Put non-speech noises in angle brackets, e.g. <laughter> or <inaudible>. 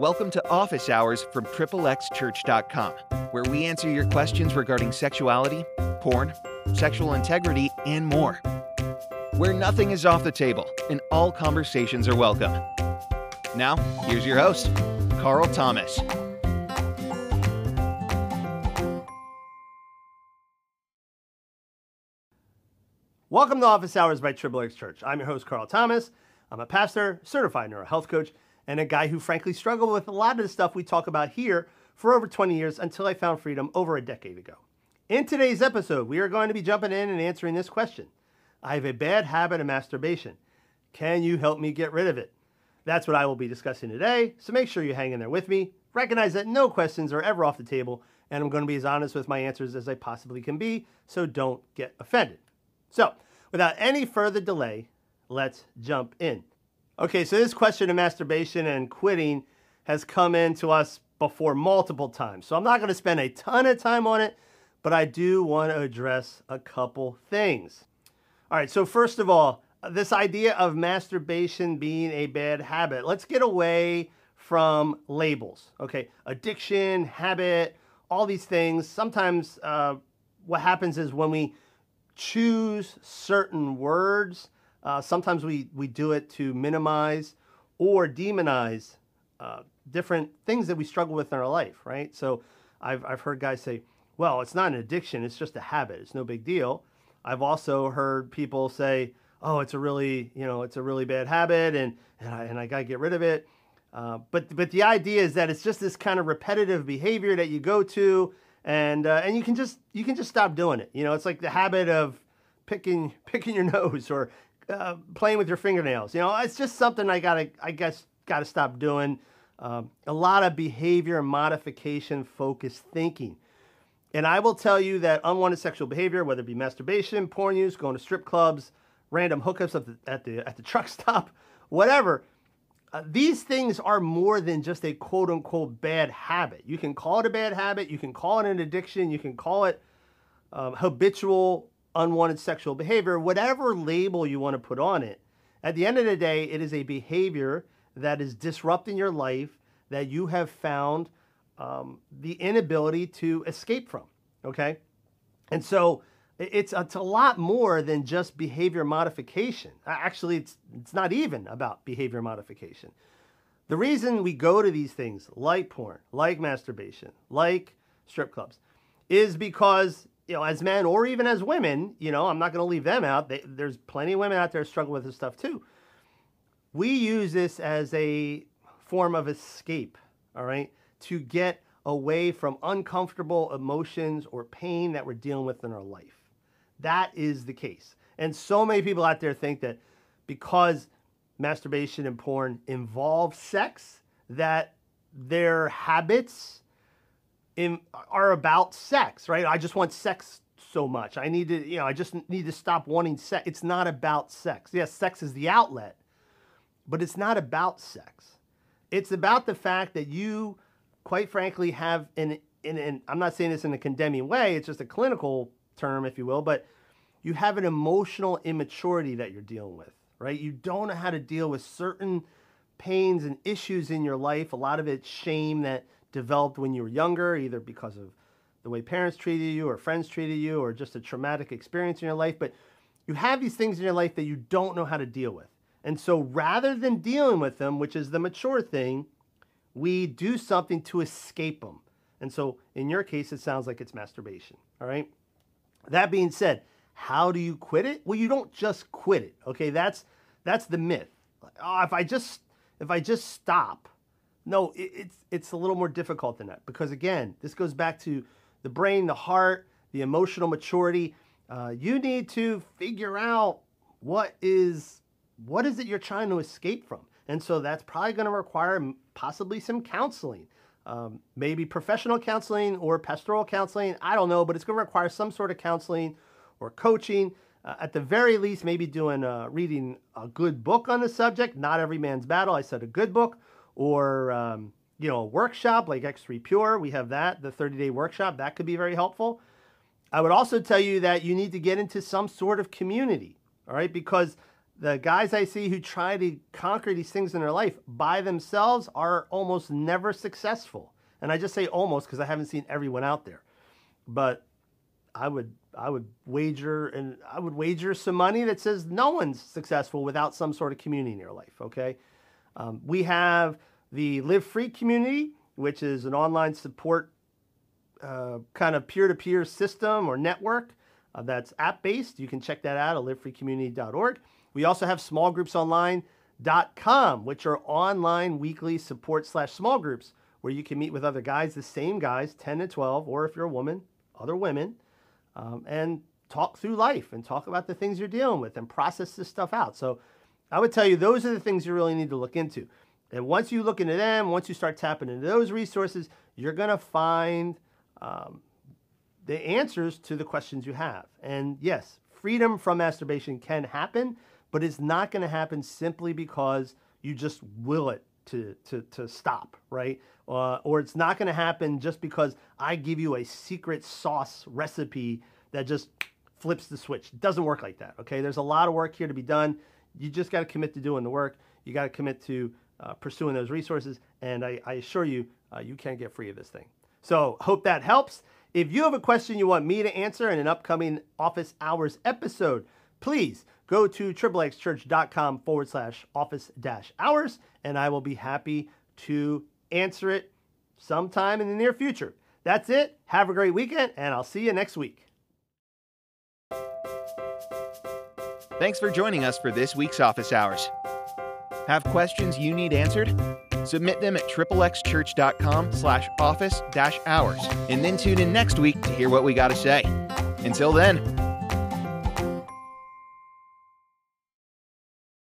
Welcome to Office Hours from XXXChurch.com, where we answer your questions regarding sexuality, porn, sexual integrity, and more. Where nothing is off the table and all conversations are welcome. Now, here's your host, Carl Thomas. Welcome to Office Hours by Triple X Church. I'm your host, Carl Thomas. I'm a pastor, certified neurohealth coach, and a guy who frankly struggled with a lot of the stuff we talk about here for over 20 years until I found freedom over a decade ago. In today's episode, we are going to be jumping in and answering this question I have a bad habit of masturbation. Can you help me get rid of it? That's what I will be discussing today, so make sure you hang in there with me. Recognize that no questions are ever off the table, and I'm going to be as honest with my answers as I possibly can be, so don't get offended. So, without any further delay, let's jump in. Okay, so this question of masturbation and quitting has come in to us before multiple times. So I'm not going to spend a ton of time on it, but I do want to address a couple things. All right, so first of all, this idea of masturbation being a bad habit, let's get away from labels. Okay, addiction, habit, all these things. Sometimes uh, what happens is when we choose certain words, uh, sometimes we, we do it to minimize or demonize uh, different things that we struggle with in our life, right? So I've, I've heard guys say, well, it's not an addiction, it's just a habit, it's no big deal. I've also heard people say, oh, it's a really, you know, it's a really bad habit and, and I, and I got to get rid of it. Uh, but, but the idea is that it's just this kind of repetitive behavior that you go to and, uh, and you can just, you can just stop doing it. You know, it's like the habit of picking, <laughs> picking your nose or uh, playing with your fingernails. You know, it's just something I gotta, I guess, gotta stop doing. Um, a lot of behavior modification focused thinking. And I will tell you that unwanted sexual behavior, whether it be masturbation, porn use, going to strip clubs, random hookups at the, at the, at the <laughs> truck stop, whatever, uh, these things are more than just a quote unquote bad habit. You can call it a bad habit, you can call it an addiction, you can call it um, habitual unwanted sexual behavior, whatever label you want to put on it. At the end of the day, it is a behavior that is disrupting your life that you have found um, the inability to escape from. Okay. And so it's, it's a lot more than just behavior modification. Actually, it's, it's not even about behavior modification. The reason we go to these things like porn, like masturbation, like strip clubs, is because you know, as men or even as women, you know, I'm not going to leave them out. They, there's plenty of women out there struggling with this stuff too. We use this as a form of escape, all right, to get away from uncomfortable emotions or pain that we're dealing with in our life. That is the case. And so many people out there think that because masturbation and porn involve sex, that their habits in, are about sex, right? I just want sex so much. I need to, you know, I just need to stop wanting sex. It's not about sex. Yes, sex is the outlet, but it's not about sex. It's about the fact that you, quite frankly, have an, in, in I'm not saying this in a condemning way, it's just a clinical term, if you will, but you have an emotional immaturity that you're dealing with, right? You don't know how to deal with certain pains and issues in your life. A lot of it's shame that developed when you were younger, either because of the way parents treated you or friends treated you or just a traumatic experience in your life. But you have these things in your life that you don't know how to deal with. And so rather than dealing with them, which is the mature thing, we do something to escape them. And so in your case, it sounds like it's masturbation. All right. That being said, how do you quit it? Well, you don't just quit it. Okay. That's, that's the myth. Oh, if I just, if I just stop, no, it, it's it's a little more difficult than that because again, this goes back to the brain, the heart, the emotional maturity. Uh, you need to figure out what is what is it you're trying to escape from, and so that's probably going to require possibly some counseling, um, maybe professional counseling or pastoral counseling. I don't know, but it's going to require some sort of counseling or coaching. Uh, at the very least, maybe doing uh, reading a good book on the subject. Not every man's battle. I said a good book or um, you know a workshop like X3 Pure. We have that, the 30-day workshop. That could be very helpful. I would also tell you that you need to get into some sort of community, all right? Because the guys I see who try to conquer these things in their life by themselves are almost never successful. And I just say almost because I haven't seen everyone out there. But I would I would wager and I would wager some money that says no one's successful without some sort of community in your life. Okay, um, we have the Live Free community, which is an online support uh, kind of peer-to-peer system or network uh, that's app-based. You can check that out at livefreecommunity.org. We also have smallgroupsonline.com, which are online weekly support slash small groups where you can meet with other guys, the same guys, 10 to 12, or if you're a woman, other women um, and talk through life and talk about the things you're dealing with and process this stuff out. So I would tell you those are the things you really need to look into. And once you look into them, once you start tapping into those resources, you're going to find um, the answers to the questions you have. And yes, freedom from masturbation can happen, but it's not going to happen simply because you just will it to, to, to stop, right? Uh, or it's not going to happen just because I give you a secret sauce recipe that just flips the switch. It doesn't work like that, okay? There's a lot of work here to be done. You just got to commit to doing the work. You got to commit to uh, pursuing those resources. And I, I assure you, uh, you can't get free of this thing. So, hope that helps. If you have a question you want me to answer in an upcoming office hours episode, please go to xxxchurch.com forward slash office dash hours, and I will be happy to answer it sometime in the near future. That's it. Have a great weekend, and I'll see you next week. Thanks for joining us for this week's Office Hours. Have questions you need answered? Submit them at xxxchurch.com slash office dash hours, and then tune in next week to hear what we got to say. Until then,